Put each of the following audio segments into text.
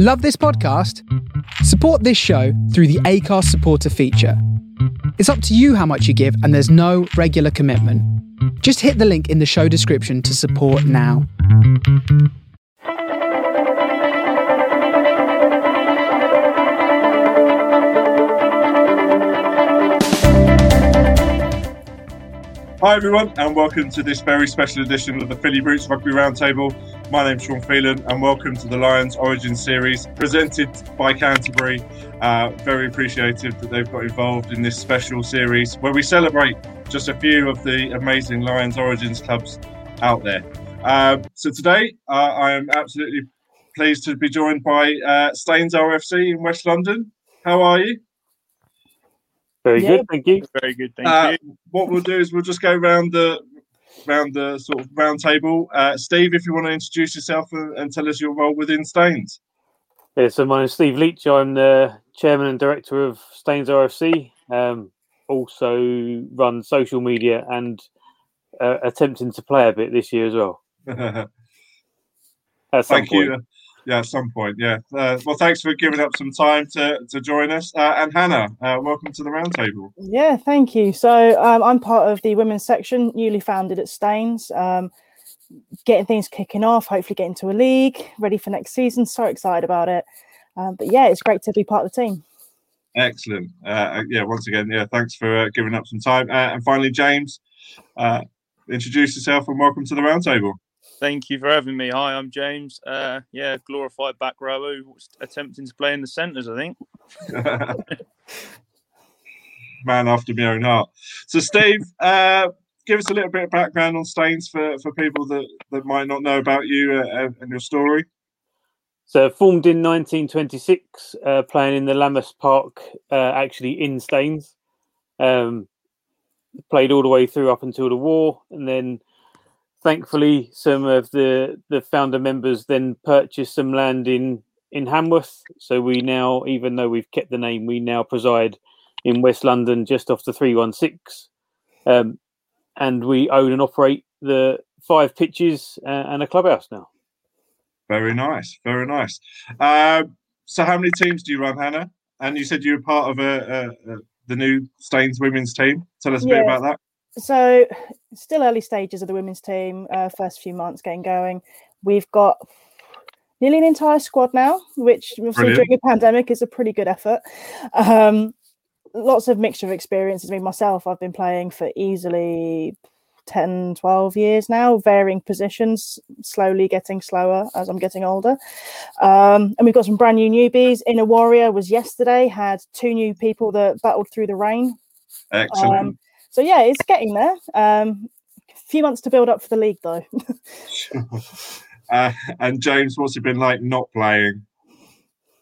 Love this podcast? Support this show through the Acast supporter feature. It's up to you how much you give, and there's no regular commitment. Just hit the link in the show description to support now. Hi everyone, and welcome to this very special edition of the Philly Roots Rugby Roundtable. My name's Sean Phelan, and welcome to the Lions Origin Series presented by Canterbury. Uh, very appreciative that they've got involved in this special series where we celebrate just a few of the amazing Lions Origins clubs out there. Uh, so today, uh, I am absolutely pleased to be joined by uh, Staines RFC in West London. How are you? Very yeah. good, thank you. Very good, thank uh, you. What we'll do is we'll just go around the round the sort of round table. Uh, Steve, if you want to introduce yourself and, and, tell us your role within Staines. Yeah, so my name's Steve Leach. I'm the chairman and director of Staines RFC. Um, also run social media and uh, attempting to play a bit this year as well. Thank point. you yeah, at some point. Yeah. Uh, well, thanks for giving up some time to, to join us. Uh, and Hannah, uh, welcome to the roundtable. Yeah, thank you. So um, I'm part of the women's section, newly founded at Staines. Um, getting things kicking off, hopefully getting to a league, ready for next season. So excited about it. Um, but yeah, it's great to be part of the team. Excellent. Uh, yeah, once again, yeah, thanks for uh, giving up some time. Uh, and finally, James, introduce yourself and welcome to the roundtable. Thank you for having me. Hi, I'm James. Uh, yeah, glorified back rower attempting to play in the centres, I think. Man after my own heart. So, Steve, uh, give us a little bit of background on Staines for, for people that, that might not know about you uh, and your story. So, formed in 1926, uh, playing in the Lammas Park, uh, actually in Staines. Um, played all the way through up until the war, and then thankfully, some of the the founder members then purchased some land in in Hanworth. So we now, even though we've kept the name, we now preside in West London, just off the three one six, um, and we own and operate the five pitches uh, and a clubhouse now. Very nice, very nice. Uh, so, how many teams do you run, Hannah? And you said you were part of a, a, a the new Staines women's team. Tell us a yeah. bit about that so still early stages of the women's team uh, first few months getting going. We've got nearly an entire squad now which during a pandemic is a pretty good effort. Um, lots of mixture of experiences. I mean myself I've been playing for easily 10 12 years now varying positions slowly getting slower as i'm getting older. Um, and we've got some brand new newbies. Inner warrior was yesterday had two new people that battled through the rain. Excellent. Um, so yeah, it's getting there. Um, a few months to build up for the league, though. uh, and James, what's it been like not playing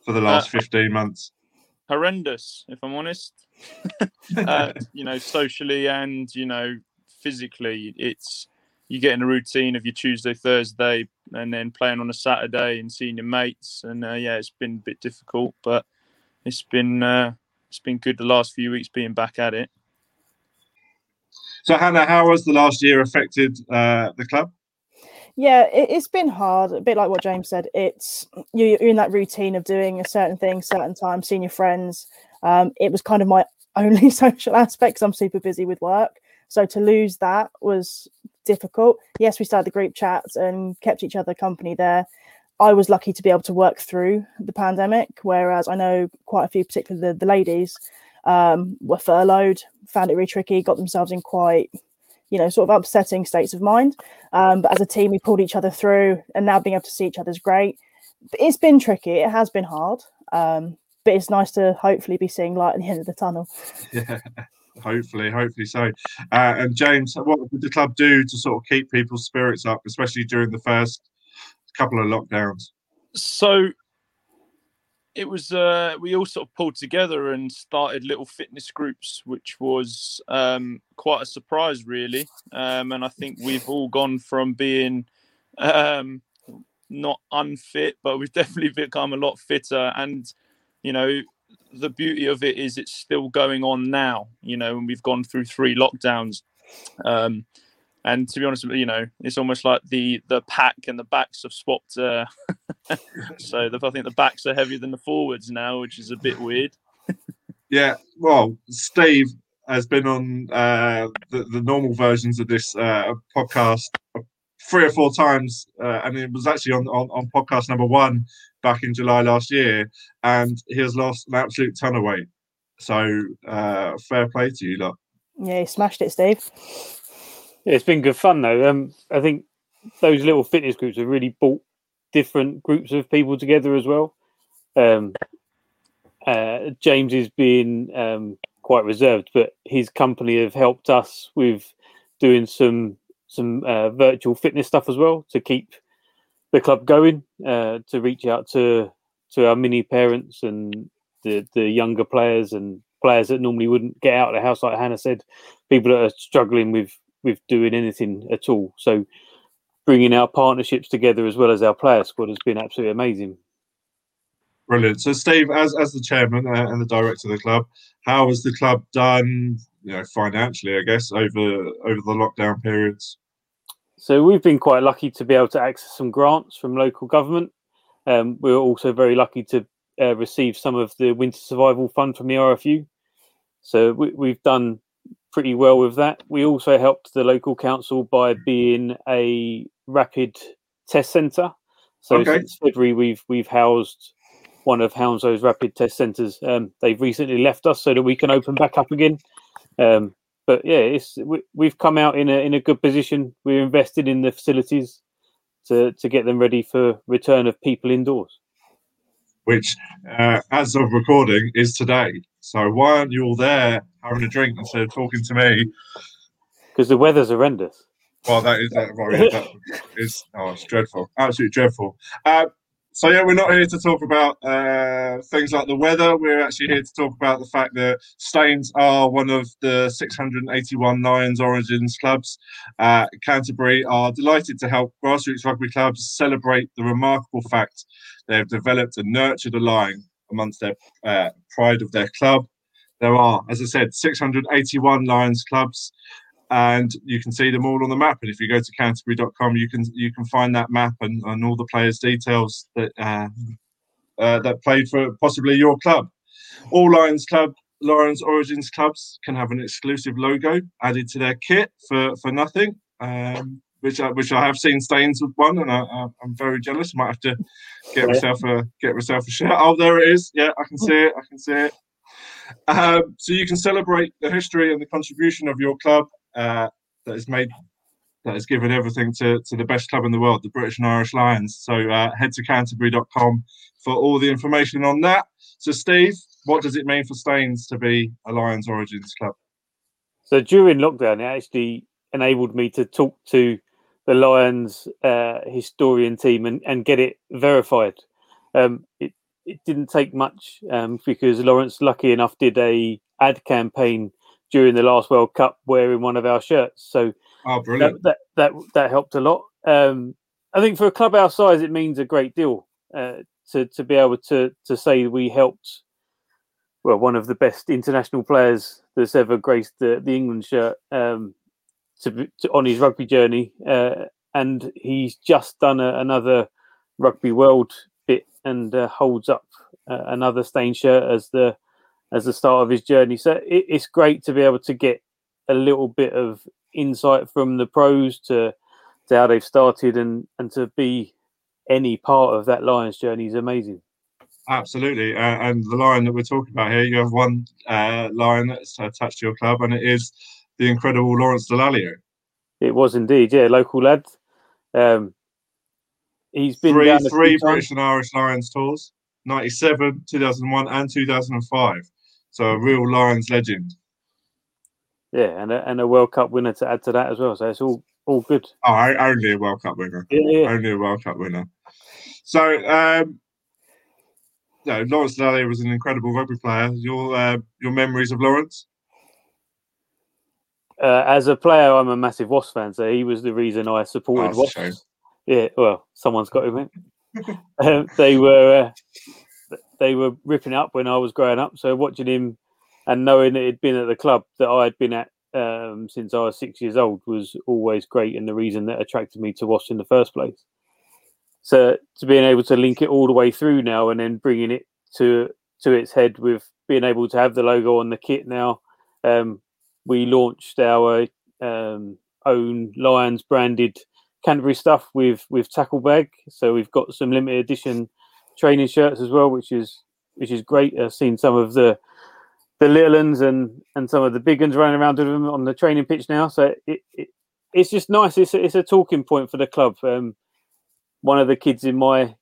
for the last uh, fifteen months? Horrendous, if I'm honest. uh, you know, socially and you know physically, it's you get in a routine of your Tuesday, Thursday, and then playing on a Saturday and seeing your mates. And uh, yeah, it's been a bit difficult, but it's been uh, it's been good the last few weeks being back at it. So, Hannah, how has the last year affected uh, the club? Yeah, it, has been hard. A bit like what James said. It's you're in that routine of doing a certain thing, certain time, seeing your friends. Um, it was kind of my only social aspect because I'm super busy with work. So to lose that was difficult. Yes, we started the group chats and kept each other company there. I was lucky to be able to work through the pandemic, whereas I know quite a few, particularly the, the ladies, um, were furloughed, found it really tricky, got themselves in quite, you know, sort of upsetting states of mind. Um, but as a team, we pulled each other through, and now being able to see each other is great. But it's been tricky. It has been hard, um, but it's nice to hopefully be seeing light at the end of the tunnel. Yeah. Hopefully, hopefully so. Uh, and James, what did the club do to sort of keep people's spirits up, especially during the first couple of lockdowns? So it was uh, we all sort of pulled together and started little fitness groups, which was um, quite a surprise, really. Um, and I think we've all gone from being um, not unfit, but we've definitely become a lot fitter. And you know, the beauty of it is it's still going on now. You know, and we've gone through three lockdowns. Um, and to be honest, you know, it's almost like the the pack and the backs have swapped. Uh, so the, I think the backs are heavier than the forwards now, which is a bit weird. yeah, well, Steve has been on uh, the, the normal versions of this uh, podcast three or four times, uh, and it was actually on, on, on podcast number one back in July last year, and he has lost an absolute ton of weight. So uh, fair play to you, lot. Yeah, he smashed it, Steve. It's been good fun though. Um, I think those little fitness groups have really brought different groups of people together as well. Um, uh, James has been um, quite reserved, but his company have helped us with doing some some uh, virtual fitness stuff as well to keep the club going, uh, to reach out to to our mini parents and the the younger players and players that normally wouldn't get out of the house, like Hannah said, people that are struggling with with doing anything at all. So bringing our partnerships together as well as our player squad has been absolutely amazing. Brilliant. So, Steve, as as the chairman uh, and the director of the club, how has the club done, you know, financially? I guess over over the lockdown periods. So we've been quite lucky to be able to access some grants from local government. Um, we are also very lucky to uh, receive some of the Winter Survival Fund from the RFU. So we, have done pretty well with that. We also helped the local council by being a rapid test centre. So okay. since February, we've we've housed one of Hounslow's rapid test centres. Um, they've recently left us so that we can open back up again. Um, but yeah, it's we, have come out in a in a good position. We're invested in the facilities to to get them ready for return of people indoors. Which, uh, as of recording, is today. So why aren't you all there having a drink instead of talking to me? Because the weather's horrendous. Well, that is that, well, that is oh, it's dreadful, absolutely dreadful. Uh, so yeah, we're not here to talk about uh, things like the weather. We're actually here to talk about the fact that Staines are one of the 681 Lions Origins clubs. Uh, Canterbury are delighted to help grassroots rugby clubs celebrate the remarkable fact they have developed and nurtured a line amongst their uh, pride of their club. There are, as I said, 681 Lions clubs and you can see them all on the map. And if you go to Canterbury.com, you can you can find that map and, and all the players' details that uh, uh, that played for possibly your club. All Lions club, Lions Origins clubs can have an exclusive logo added to their kit for for nothing. Um, which I, which I have seen Staines with one, and I, am very jealous. Might have to get myself a get myself a shirt. Oh, there it is. Yeah, I can see it. I can see it. Um, so you can celebrate the history and the contribution of your club uh, that has made that has given everything to, to the best club in the world, the British and Irish Lions. So uh, head to canterbury.com for all the information on that. So, Steve, what does it mean for Staines to be a Lions Origins club? So, during lockdown, it actually enabled me to talk to the Lions uh, historian team and, and get it verified. Um, it, it didn't take much um, because Lawrence, lucky enough, did a ad campaign during the last World Cup wearing one of our shirts. So oh, brilliant. That, that, that that helped a lot. Um, I think for a club our size, it means a great deal uh, to to be able to to say we helped. Well, one of the best international players that's ever graced the, the England shirt um, to, to, on his rugby journey, uh, and he's just done a, another rugby world bit and uh, holds up uh, another stain shirt as the as the start of his journey. So it, it's great to be able to get a little bit of insight from the pros to to how they've started and and to be any part of that Lions journey is amazing. Absolutely, uh, and the lion that we're talking about here, you have one uh, lion that's attached to your club, and it is the incredible Lawrence Dallaglio. It was indeed, yeah, local lad. Um, he's been three, three British and Irish Lions tours, 97, 2001, and 2005. So a real Lions legend. Yeah, and a, and a World Cup winner to add to that as well. So it's all all good. Oh, only a World Cup winner. Yeah, yeah. Only a World Cup winner. So, um, no, Lawrence Dallaglio was an incredible rugby player. Your uh, your memories of Lawrence? Uh, as a player, I'm a massive Wasps fan, so he was the reason I supported oh, Wasps. Yeah, well, someone's got to um, they were uh, they were ripping up when I was growing up. So watching him and knowing that he'd been at the club that I had been at um, since I was six years old was always great and the reason that attracted me to Wasps in the first place. So to being able to link it all the way through now and then bringing it to to its head with being able to have the logo on the kit now. Um, we launched our um, own Lions branded Canterbury stuff with with tackle bag. So we've got some limited edition training shirts as well, which is which is great. I've seen some of the the little ones and and some of the big ones running around with them on the training pitch now. So it, it it's just nice. It's a, it's a talking point for the club. Um, one of the kids in my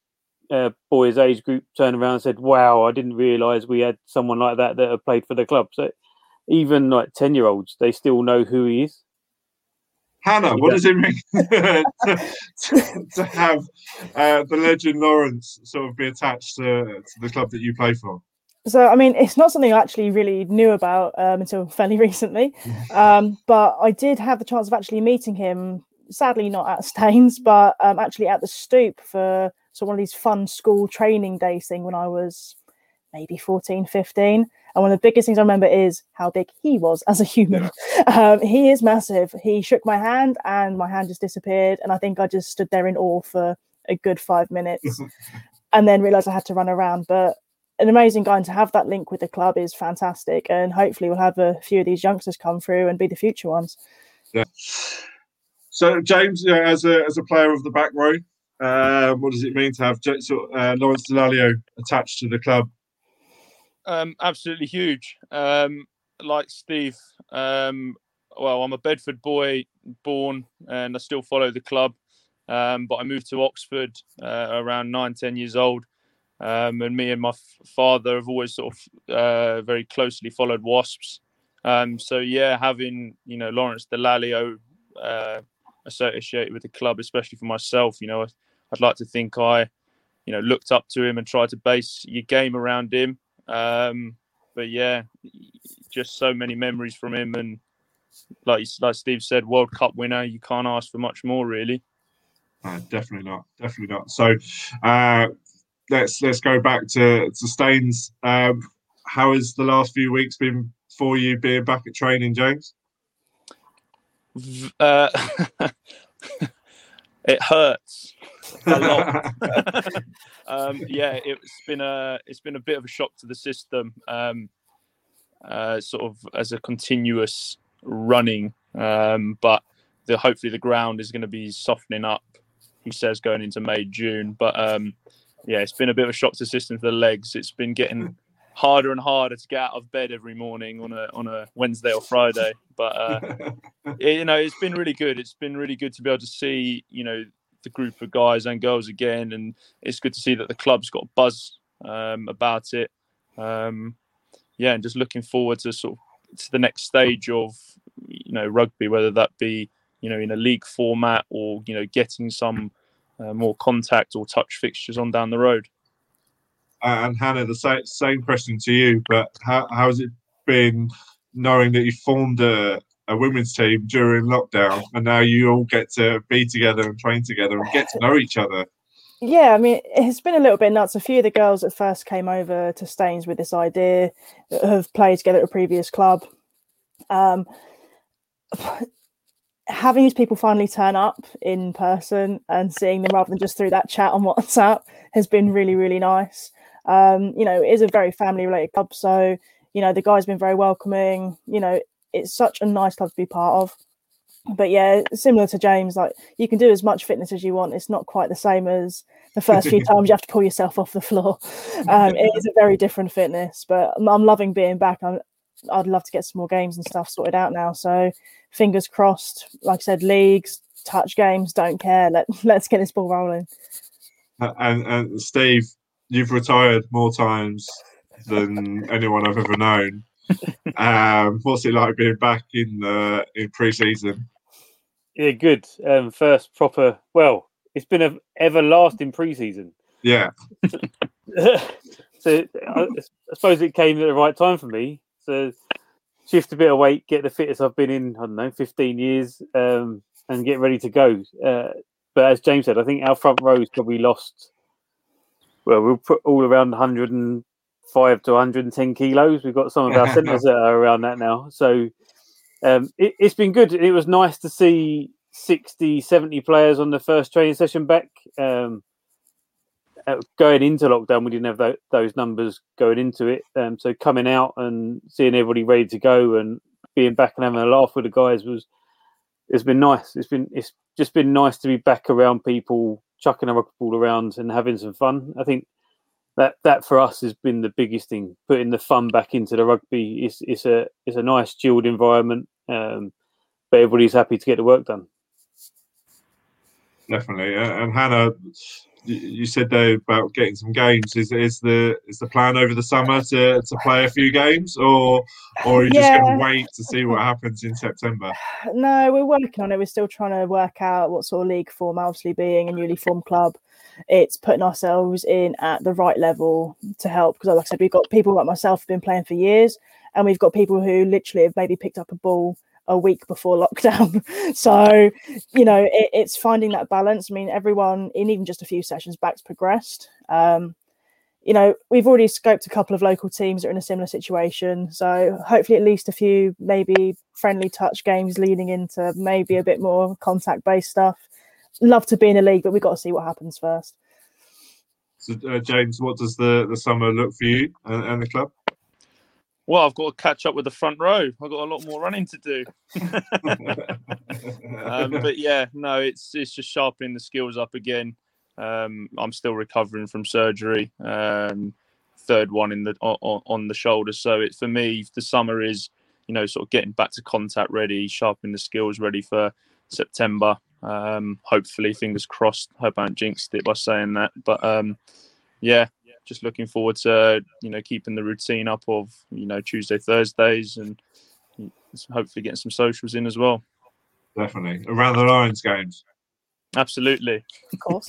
uh, boys' age group turned around and said, "Wow, I didn't realise we had someone like that that had played for the club." So even like ten year olds, they still know who he is. Hannah, what does it mean to, to, have uh, the legend Lawrence sort of be attached to, to, the club that you play for? So, I mean, it's not something I actually really knew about um, until fairly recently, um, but I did have the chance of actually meeting him. Sadly, not at Staines, but um, actually at the Stoop for so one of these fun school training days thing when I was maybe 14, 15. And one of the biggest things I remember is how big he was as a human. Um, he is massive. He shook my hand and my hand just disappeared. And I think I just stood there in awe for a good five minutes and then realized I had to run around. But an amazing guy and to have that link with the club is fantastic. And hopefully we'll have a few of these youngsters come through and be the future ones. Yeah. So James, yeah, as a as a player of the back row, uh, what does it mean to have uh, Lawrence Dallaglio attached to the club? Um, absolutely huge. Um, like Steve, um, well, I'm a Bedford boy, born, and I still follow the club. Um, but I moved to Oxford uh, around nine, ten years old, um, and me and my f- father have always sort of uh, very closely followed Wasps. Um, so yeah, having you know Lawrence Dallaglio uh, associated with the club, especially for myself, you know, I'd like to think I, you know, looked up to him and tried to base your game around him. Um, but yeah, just so many memories from him, and like like Steve said, World Cup winner. You can't ask for much more, really. Uh, definitely not. Definitely not. So uh, let's let's go back to to Staines. Um, how has the last few weeks been for you being back at training, James? Uh, it hurts a lot. um, yeah, it's been a it's been a bit of a shock to the system, um, uh, sort of as a continuous running. Um, but the, hopefully the ground is going to be softening up. He says going into May June, but um, yeah, it's been a bit of a shock to the system for the legs. It's been getting harder and harder to get out of bed every morning on a on a Wednesday or Friday. But uh, you know, it's been really good. It's been really good to be able to see you know the group of guys and girls again, and it's good to see that the club's got buzz um, about it. Um, yeah, and just looking forward to sort of to the next stage of you know rugby, whether that be you know in a league format or you know getting some uh, more contact or touch fixtures on down the road. And Hannah, the same, same question to you, but how, how has it been knowing that you formed a, a women's team during lockdown, and now you all get to be together and train together and get to know each other. Yeah, I mean, it's been a little bit nuts. A few of the girls that first came over to Staines with this idea have played together at a previous club. Um, having these people finally turn up in person and seeing them rather than just through that chat on WhatsApp has been really, really nice. Um, you know, it is a very family related club, so you know the guys been very welcoming. You know, it's such a nice club to be part of. But yeah, similar to James, like you can do as much fitness as you want. It's not quite the same as the first few times you have to pull yourself off the floor. Um, it is a very different fitness, but I'm, I'm loving being back. I'm, I'd love to get some more games and stuff sorted out now. So fingers crossed. Like I said, leagues, touch games, don't care. Let let's get this ball rolling. And, and Steve, you've retired more times than anyone I've ever known um, what's it like being back in uh, in pre-season? Yeah, good. Um, first proper. Well, it's been an everlasting pre-season. Yeah. so I, I, suppose it came at the right time for me. So shift a bit of weight, get the fittest I've been in. I don't know, fifteen years, um, and get ready to go. Uh, but as James said, I think our front row's probably lost. Well, we'll put all around 100 five to 110 kilos. We've got some of our centres that are around that now. So um, it, has been good. It was nice to see 60, 70 players on the first training session back. Um, uh, going into lockdown, we didn't have th- those numbers going into it. Um, so coming out and seeing everybody ready to go and being back and having a laugh with the guys was it's been nice. It's been it's just been nice to be back around people chucking a rugby ball around and having some fun. I think that that for us has been the biggest thing, putting the fun back into the rugby. is it's a it's a nice chilled environment, um, but everybody's happy to get the work done. Definitely, and Hannah, you said there about getting some games. Is is the is the plan over the summer to, to play a few games, or or are you yeah. just going to wait to see what happens in September? No, we're working on it. We're still trying to work out what sort of league form. Obviously, being a newly formed club, it's putting ourselves in at the right level to help. Because, like I said, we've got people like myself who've been playing for years, and we've got people who literally have maybe picked up a ball a week before lockdown. so, you know, it, it's finding that balance. I mean, everyone in even just a few sessions back's progressed. Um, you know, we've already scoped a couple of local teams that are in a similar situation. So hopefully, at least a few maybe friendly touch games leading into maybe a bit more contact based stuff. Love to be in a league, but we've got to see what happens first. So, uh, James, what does the, the summer look for you and, and the club? Well, I've got to catch up with the front row. I've got a lot more running to do. um, but yeah, no, it's it's just sharpening the skills up again. Um, I'm still recovering from surgery, um, third one in the on, on the shoulder. So it for me, the summer is you know sort of getting back to contact ready, sharpening the skills ready for September. Um, hopefully, fingers crossed. Hope I don't jinxed it by saying that, but um, yeah, just looking forward to you know keeping the routine up of you know Tuesday Thursdays and hopefully getting some socials in as well. Definitely around the Lions games. Absolutely, of course.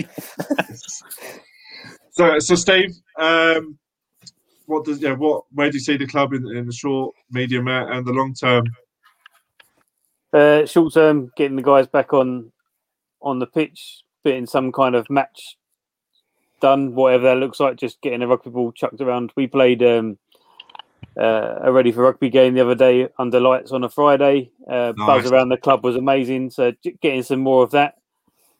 so, so Steve, um, what does yeah what where do you see the club in, in the short, medium, and the long term? Uh, short term, getting the guys back on on the pitch, in some kind of match done, whatever that looks like, just getting a rugby ball chucked around. We played um, uh, a ready for rugby game the other day under lights on a Friday. Uh, nice. Buzz around the club was amazing. So getting some more of that,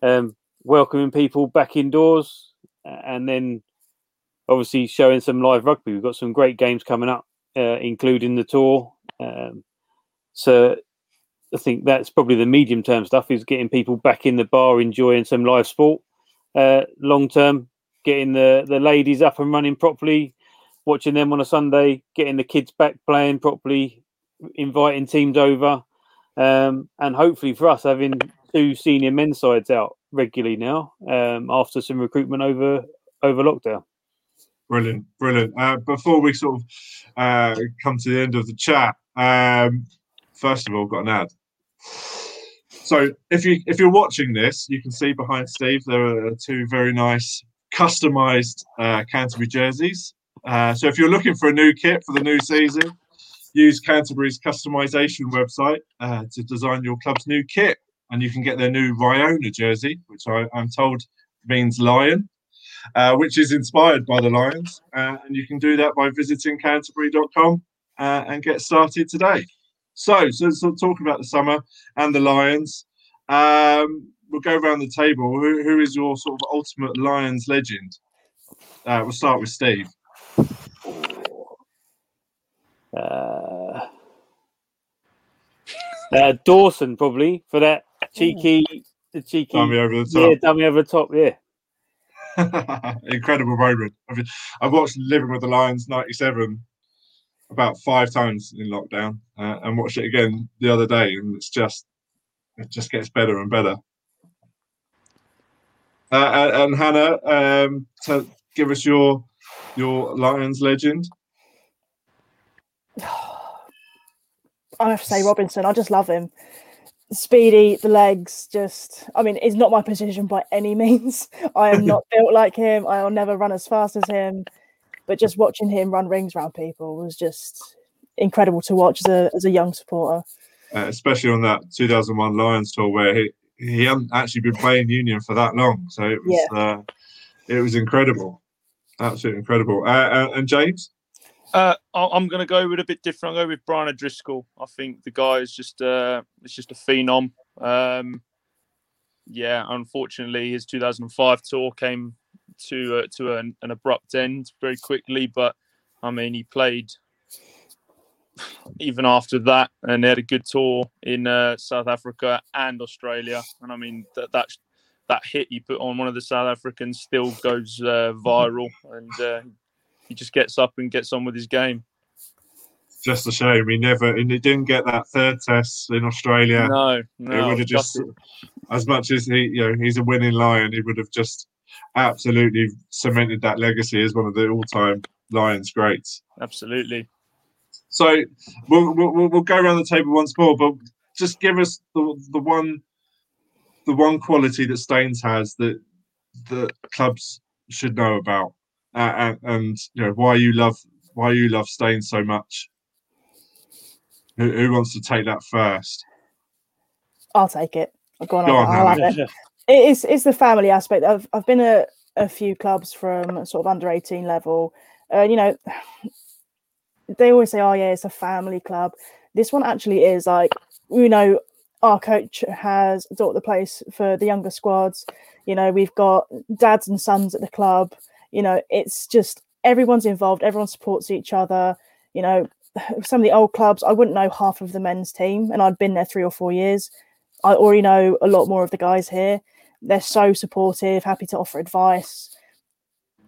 um, welcoming people back indoors, and then obviously showing some live rugby. We've got some great games coming up, uh, including the tour. Um, so I think that's probably the medium term stuff is getting people back in the bar, enjoying some live sport. Uh, long term, getting the the ladies up and running properly, watching them on a Sunday, getting the kids back playing properly, inviting teams over, um, and hopefully for us having two senior men's sides out regularly now um, after some recruitment over over lockdown. Brilliant, brilliant. Uh, before we sort of uh, come to the end of the chat, um, first of all, got an ad. So if you if you're watching this, you can see behind Steve there are two very nice customized uh, Canterbury jerseys. Uh, so if you're looking for a new kit for the new season, use Canterbury's customization website uh, to design your club's new kit, and you can get their new Riona jersey, which I, am told means lion, uh, which is inspired by the Lions, uh, and you can do that by visiting Canterbury.com uh, and get started today. So, so, so talk about the summer and the Lions. Um, we'll go around the table. Who, who is your sort of ultimate Lions legend? Uh, we'll start with Steve. Uh, uh, Dawson probably for that cheeky, the cheeky dummy over the top. Yeah, dummy over the top. Yeah. Incredible moment. I've, I've watched Living with the Lions '97 about five times in lockdown, uh, and watched it again the other day, and it's just it just gets better and better. Uh, and Hannah, um, to give us your your Lions legend. I have to say Robinson. I just love him. Speedy, the legs, just. I mean, it's not my position by any means. I am not built like him. I'll never run as fast as him. But just watching him run rings around people was just incredible to watch as a as a young supporter. Uh, especially on that 2001 Lions tour where he, he hadn't actually been playing Union for that long, so it was yeah. uh, it was incredible, absolutely incredible. Uh, uh and James, Uh, I- I'm going to go with a bit different. I'll go with Brian O'Driscoll. I think the guy is just uh, it's just a phenom. Um, yeah, unfortunately, his 2005 tour came to uh, to an, an abrupt end very quickly. But I mean, he played even after that, and they had a good tour in uh, South Africa and Australia. And I mean, that that that hit he put on one of the South Africans still goes uh, viral, and uh, he just gets up and gets on with his game. Just a shame he never and he didn't get that third test in Australia. No, it no, would have just gutted. as much as he you know he's a winning lion, he would have just absolutely cemented that legacy as one of the all-time Lions greats. absolutely. So we'll, we'll, we'll go around the table once more, but just give us the, the one the one quality that Staines has that that clubs should know about, uh, and, and you know why you love why you love Staines so much. Who, who wants to take that first? I'll take it. Go on, Go I'll, I'll have it. It is it's the family aspect. I've I've been at a few clubs from sort of under eighteen level. Uh, you know, they always say, "Oh yeah, it's a family club." This one actually is like you know, our coach has bought the place for the younger squads. You know, we've got dads and sons at the club. You know, it's just everyone's involved. Everyone supports each other. You know, some of the old clubs, I wouldn't know half of the men's team, and I'd been there three or four years. I already know a lot more of the guys here. They're so supportive, happy to offer advice,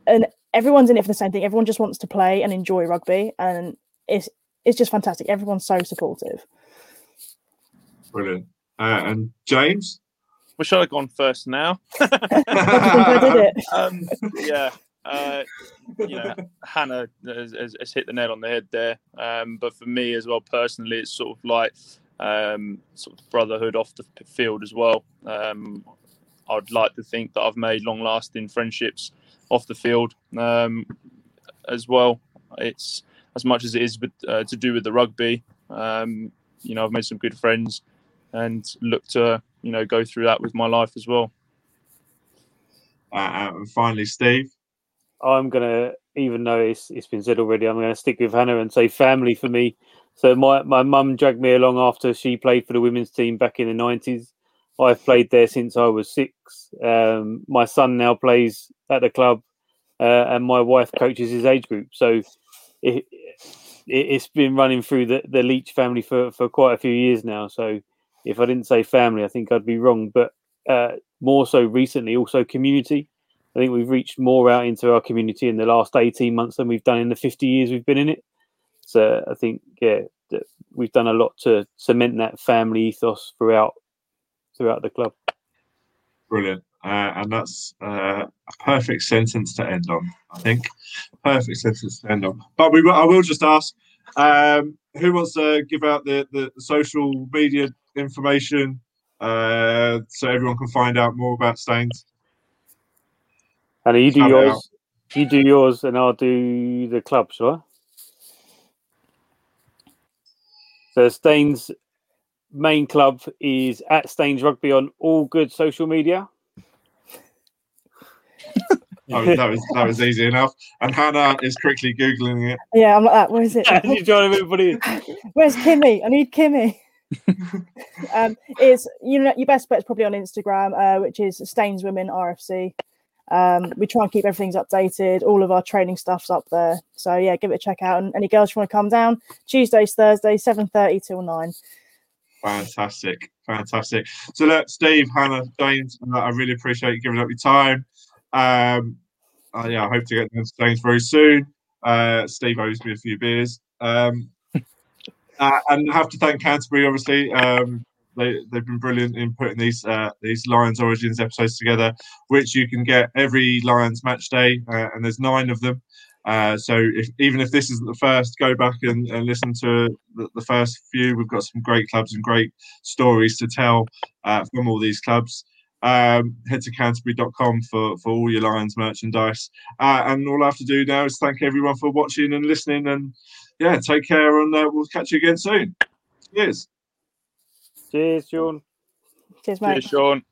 and everyone's in it for the same thing. Everyone just wants to play and enjoy rugby, and it's it's just fantastic. Everyone's so supportive. Brilliant. Uh, and James, We should have gone first now. What think I did it? um, yeah, uh, you know, Hannah has, has, has hit the nail on the head there. Um, but for me as well, personally, it's sort of like um, sort of brotherhood off the field as well. Um, I'd like to think that I've made long-lasting friendships off the field um, as well. It's as much as it is with, uh, to do with the rugby. Um, you know, I've made some good friends and look to you know go through that with my life as well. uh, and finally Steve. I'm gonna, even though it's it's been said already, I'm gonna stick with Hannah and say family for me. So my my mum dragged me along after she played for the women's team back in the '90s. I've played there since I was six. Um, my son now plays at the club, uh, and my wife coaches his age group. So it, it it's been running through the the Leach family for for quite a few years now. So if I didn't say family, I think I'd be wrong. But uh, more so recently, also community. I think we've reached more out into our community in the last 18 months than we've done in the 50 years we've been in it. So I think, yeah, we've done a lot to cement that family ethos throughout throughout the club. Brilliant. Uh, and that's uh, a perfect sentence to end on, I think. Perfect sentence to end on. But we will, I will just ask um, who wants to give out the, the social media information uh, so everyone can find out more about Staines? And you do it yours, you do yours, and I'll do the club, I? So Staines main club is at Staines Rugby on all good social media. That was, that was that was easy enough. And Hannah is quickly googling it. Yeah, I'm like that. Where is it? you trying to everybody. Where's Kimmy? I need Kimmy. um, it's you know your best bet is probably on Instagram, uh, which is Staines Women RFC. Um, we try and keep everything's updated. All of our training stuff's up there. So yeah, give it a check out. And any girls who want to come down, Tuesdays, Thursdays, seven thirty till nine. Fantastic, fantastic. So look, Steve, Hannah, James, uh, I really appreciate you giving up your time. Um, uh, yeah, I hope to get them to Staines very soon. Uh, Steve owes me a few beers. Um, uh, and I have to thank Canterbury, obviously. Um, they, they've been brilliant in putting these uh, these Lions Origins episodes together, which you can get every Lions match day, uh, and there's nine of them. Uh, so if, even if this isn't the first, go back and, and listen to the, the first few. We've got some great clubs and great stories to tell uh, from all these clubs. Um, head to canterbury.com for, for all your Lions merchandise. Uh, and all I have to do now is thank everyone for watching and listening. And yeah, take care, and uh, we'll catch you again soon. Cheers. Cheers, Sean. Cheers, mate. Cheers, Sean.